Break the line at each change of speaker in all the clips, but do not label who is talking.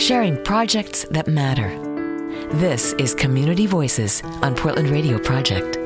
sharing projects that matter. This is Community Voices on Portland Radio Project.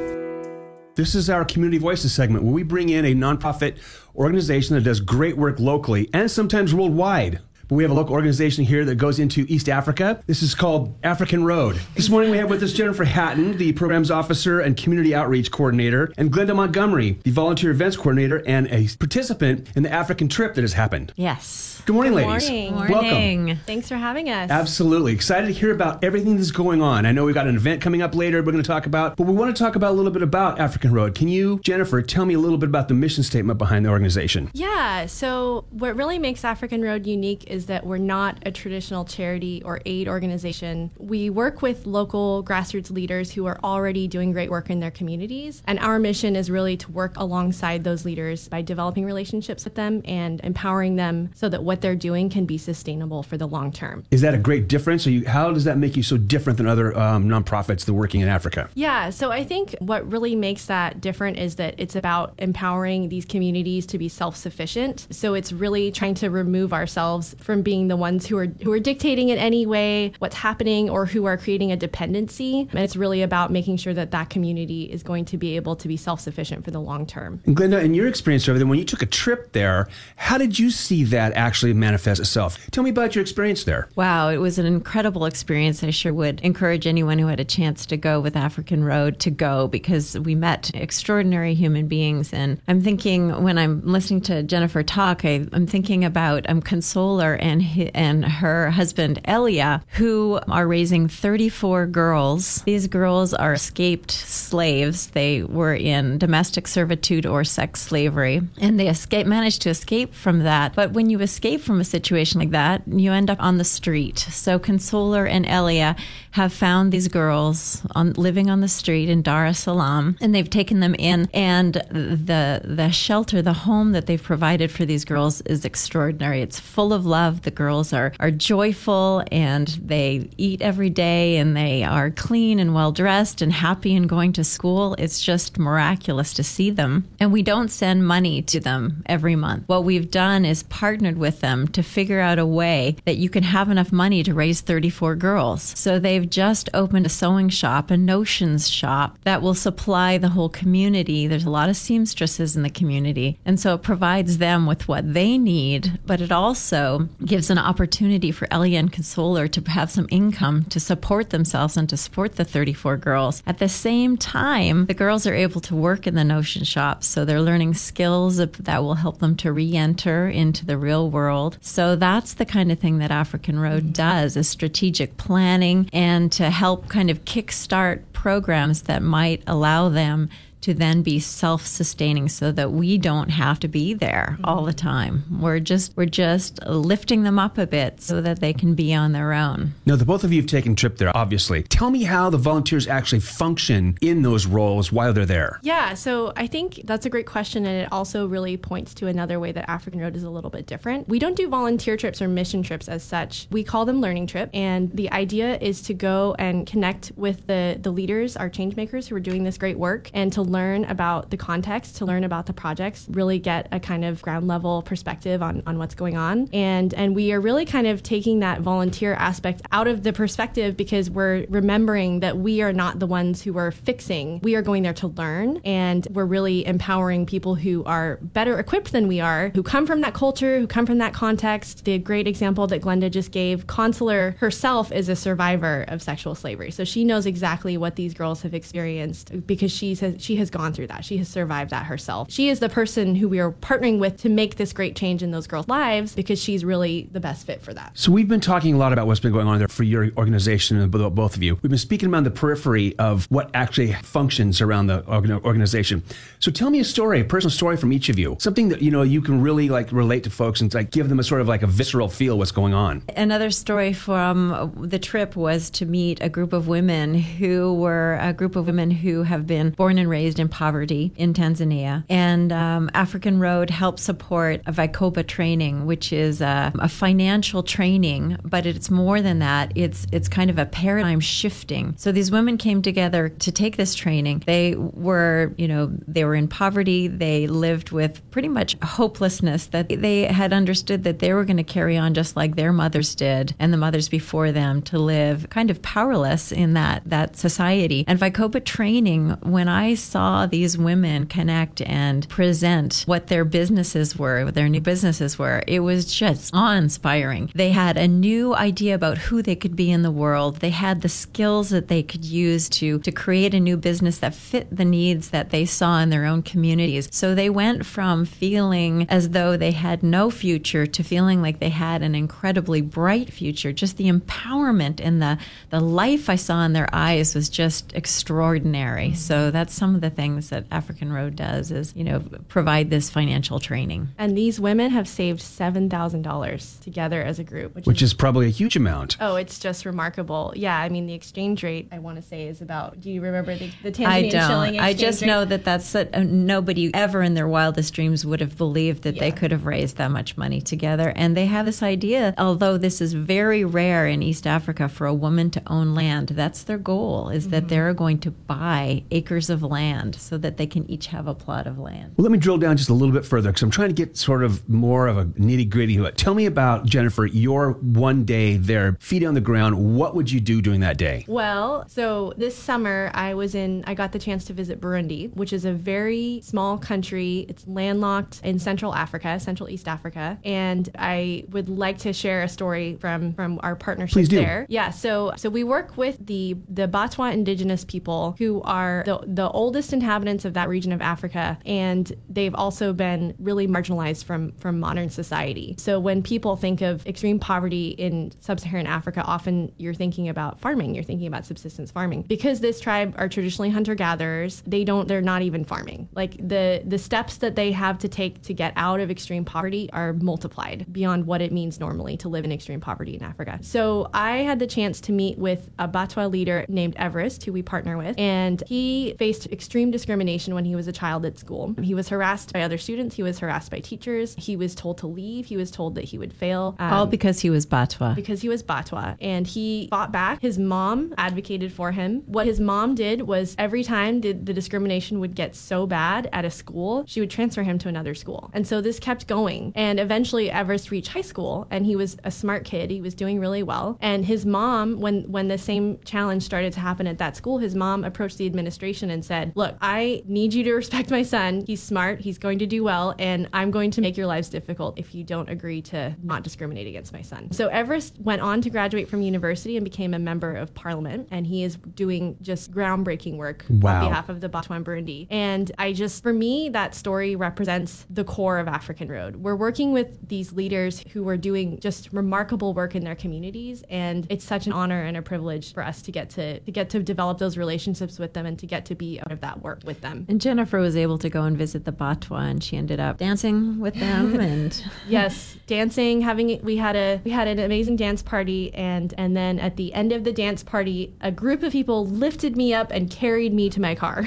This is our Community Voices segment where we bring in a nonprofit organization that does great work locally and sometimes worldwide. But we have a local organization here that goes into East Africa. This is called African Road. This morning we have with us Jennifer Hatton, the programs officer and community outreach coordinator, and Glenda Montgomery, the volunteer events coordinator and a participant in the African trip that has happened.
Yes.
Good morning,
Good
ladies.
morning.
Morning.
Welcome.
Thanks for having us.
Absolutely. Excited to hear about everything that's going on. I know we've got an event coming up later we're going to talk about, but we want to talk about a little bit about African Road. Can you, Jennifer, tell me a little bit about the mission statement behind the organization?
Yeah, so what really makes African Road unique is that we're not a traditional charity or aid organization. We work with local grassroots leaders who are already doing great work in their communities, and our mission is really to work alongside those leaders by developing relationships with them and empowering them so that what they're doing can be sustainable for the long term.
Is that a great difference? You, how does that make you so different than other um, nonprofits that are working in Africa?
Yeah, so I think what really makes that different is that it's about empowering these communities to be self-sufficient. So it's really trying to remove ourselves from being the ones who are who are dictating in any way what's happening or who are creating a dependency. And it's really about making sure that that community is going to be able to be self-sufficient for the long term.
And Glenda, in your experience over there, when you took a trip there, how did you see that actually manifest itself? Tell me about your experience there.
Wow, it was an incredible experience. I sure would encourage anyone who had a chance to go with African Road to go because we met extraordinary human beings. And I'm thinking when I'm listening to Jennifer talk, I, I'm thinking about um, Consoler and hi, and her husband Elia, who are raising 34 girls. These girls are escaped slaves. They were in domestic servitude or sex slavery, and they escape managed to escape from that. But when you escape from a situation like that, you end up on the street. So Consoler and Elia have found these girls on, living on the street in Dar es Salaam, and they've taken them in. And the the shelter, the home that they've provided for these girls is extraordinary. It's full of love. The girls are are joyful and they eat every day, and they are clean and well dressed and happy and going to school. It's just miraculous to see them. And we don't send money to them every month. What we've done is partnered with them to figure out a way that you can have enough money to raise 34 girls. So they've just opened a sewing shop, a notions shop that will supply the whole community. There's a lot of seamstresses in the community. And so it provides them with what they need, but it also gives an opportunity for Elia and Consoler to have some income to support themselves and to support the 34 girls. At the same time, the girls are able to work in the notion shop. So they're learning skills that will help them to re enter into the real world. So that's the kind of thing that African Road does is strategic planning and to help kind of kickstart programs that might allow them to then be self-sustaining so that we don't have to be there mm-hmm. all the time. We're just we're just lifting them up a bit so that they can be on their own.
Now, the both of you have taken trip there, obviously. Tell me how the volunteers actually function in those roles while they're there.
Yeah, so I think that's a great question, and it also really points to another way that African Road is a little bit different. We don't do volunteer trips or mission trips as such. We call them learning trip, and the idea is to go and connect with the the leaders, our change makers who are doing this great work, and to learn about the context, to learn about the projects, really get a kind of ground level perspective on on what's going on, and and we are really kind of taking that volunteer aspect out of the perspective because we're remembering that we are not the ones who are fixing. We are going there to learn, and we're really empowering people who are better equipped than we are, who come from that culture, who come from that context. The great example that Glenda just gave, Consoler herself is a survivor of sexual slavery, so she knows exactly what these girls have experienced because she's she has gone through that. She has survived that herself. She is the person who we are partnering with to make this great change in those girls' lives because she's really the best fit for that.
So we've been talking a lot about what's been going on there for your organization and both both of you. We've been speaking around the periphery of what actually functions around the organization. So tell me a story, a personal story from each of you, something that you know you can really like relate to folks and like give them a sort of like a visceral feel what's going on.
Another story from the trip was to meet a group of women who were a group of women who have been born and raised raised in poverty in Tanzania. And um, African Road helps support a Vikoba training, which is a, a financial training, but it's more than that. It's it's kind of a paradigm shifting. So these women came together to take this training. They were, you know, they were in poverty. They lived with pretty much hopelessness that they had understood that they were going to carry on just like their mothers did and the mothers before them to live kind of powerless in that that society. And Vikoba training, when I saw these women connect and present what their businesses were, what their new businesses were, it was just awe-inspiring. They had a new idea about who they could be in the world. They had the skills that they could use to to create a new business that fit the needs that they saw in their own communities. So they went from feeling as though they had no future to feeling like they had an incredibly bright future. Just the empowerment and the the life I saw in their eyes was just extraordinary. So that's some of the things that African Road does is, you know, provide this financial training.
And these women have saved $7,000 together as a group,
which, which is, is, probably a huge amount.
Oh, it's just remarkable. Yeah, I mean the exchange rate I want to say is about do you remember the, the Tanzanian
I don't.
shilling
I just
rate?
know that that's a, nobody ever in their wildest dreams would have believed that yeah. they could have raised that much money together and they have this idea although this is very rare in East Africa for a woman to own land, that's their goal is mm-hmm. that they're going to buy acres of land so that they can each have a plot of land.
Well, let me drill down just a little bit further because I'm trying to get sort of more of a nitty gritty. Tell me about, Jennifer, your one day there, feet on the ground. What would you do during that day?
Well, so this summer I was in, I got the chance to visit Burundi, which is a very small country. It's landlocked in Central Africa, Central East Africa. And I would like to share a story from, from our partnership
Please do.
there. Yeah, so so we work with the the Batwa indigenous people who are the, the oldest inhabitants of that region of Africa, and they've also been really marginalized from from modern society. So when people think of extreme poverty in sub-Saharan Africa, often you're thinking about farming, you're thinking about subsistence farming. Because this tribe are traditionally hunter-gatherers, they don't they're not even farming. Like the the steps that they have to take to get out of extreme poverty are multiplied beyond what it means normally to live in extreme poverty in Africa. So I had the chance to meet with a Batwa leader named Everest, who we partner with, and he faced extreme discrimination when he was a child at school. He was harassed by other students, he was harassed by teachers, he was told to leave, he was told that he would fail.
Um, All because he was Batwa.
Because he was Batwa. And he fought back. His mom advocated for him. What his mom did was every time the, the discrimination would get so bad at a school, she would transfer him to another school. And so this kept going. And eventually, Everest reached high school, and he was a smart kid. He was doing really well. And his mom, when when the same challenge started to happen at that school, his mom approached the administration and said, "Look, I need you to respect my son. He's smart. He's going to do well, and I'm going to make your lives difficult if you don't agree to not discriminate against my son." So Everest went on to graduate from university and became a member of parliament, and he is doing just groundbreaking work wow. on behalf of the Batwa in Burundi. And I just, for me, that story represents the core of African Road. We're working with these leaders who are doing just remarkable work in their communities, and it's such an honor and a privilege for us to get to, to get to develop those relationships with them and to get to be out of that work with them.
And Jennifer was able to go and visit the Batwa and she ended up dancing with them and
yes, dancing, having we had a we had an amazing dance party and and then at the end of the dance party, a group of people lifted me up and carried me to my car.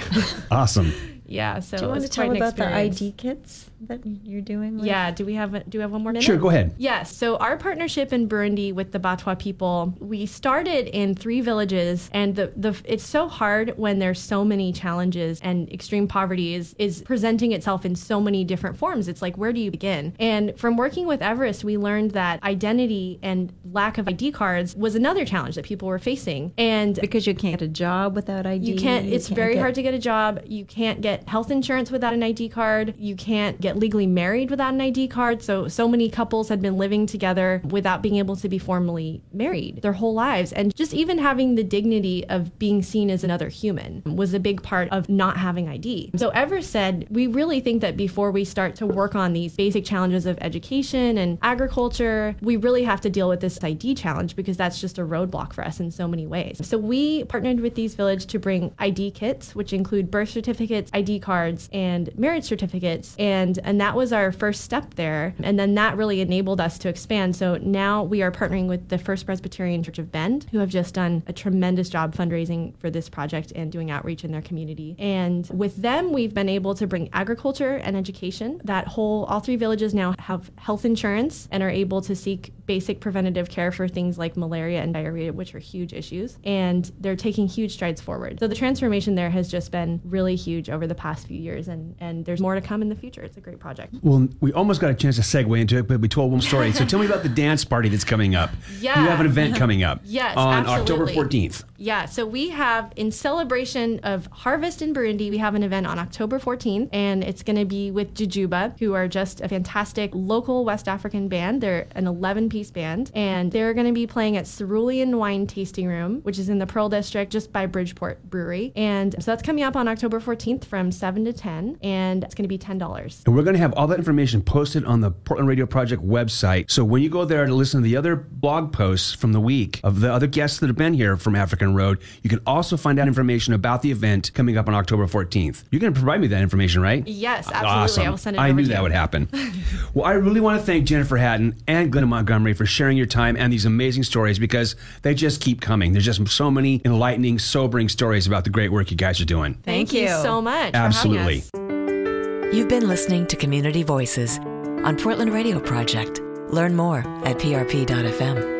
awesome.
Yeah, so
do you want to tell about experience. the ID kits that you're doing?
With? Yeah, do we have a, do we have one more minute?
Sure, go ahead.
Yes, so our partnership in Burundi with the Batwa people, we started in three villages, and the the it's so hard when there's so many challenges and extreme poverty is is presenting itself in so many different forms. It's like where do you begin? And from working with Everest, we learned that identity and lack of ID cards was another challenge that people were facing, and
because you can't get a job without ID,
you can't. It's
you can't
very
get,
hard to get a job. You can't get get health insurance without an ID card. You can't get legally married without an ID card. So, so many couples had been living together without being able to be formally married their whole lives. And just even having the dignity of being seen as another human was a big part of not having ID. So, Everest said, we really think that before we start to work on these basic challenges of education and agriculture, we really have to deal with this ID challenge because that's just a roadblock for us in so many ways. So, we partnered with These villages to bring ID kits, which include birth certificates, ID ID cards and marriage certificates. And, and that was our first step there. And then that really enabled us to expand. So now we are partnering with the First Presbyterian Church of Bend, who have just done a tremendous job fundraising for this project and doing outreach in their community. And with them, we've been able to bring agriculture and education. That whole, all three villages now have health insurance and are able to seek basic preventative care for things like malaria and diarrhea, which are huge issues. And they're taking huge strides forward. So the transformation there has just been really huge over the past few years, and, and there's more to come in the future. It's a great project.
Well, we almost got a chance to segue into it, but we told one story. so tell me about the dance party that's coming up.
Yeah.
You have an event coming up.
Yes,
On
absolutely.
October 14th.
Yeah, so we have in celebration of harvest in Burundi, we have an event on October 14th, and it's going to be with Jujuba, who are just a fantastic local West African band. They're an 11 piece band, and they're going to be playing at Cerulean Wine Tasting Room, which is in the Pearl District just by Bridgeport Brewery. And so that's coming up on October 14th from 7 to 10, and it's going to be $10.
And we're going to have all that information posted on the Portland Radio Project website. So when you go there to listen to the other blog posts from the week of the other guests that have been here from African Road, you can also find out information about the event coming up on October 14th. You're going to provide me that information, right?
Yes, absolutely.
Awesome.
I will send it
I knew that
you.
would happen. well, I really want to thank Jennifer Hatton and Glenda Montgomery for sharing your time and these amazing stories because they just keep coming. There's just so many enlightening, sobering stories about the great work you guys are doing.
Thank
you
you.
so much. for
Absolutely.
us.
You've been listening to Community Voices on Portland Radio Project. Learn more at prp.fm.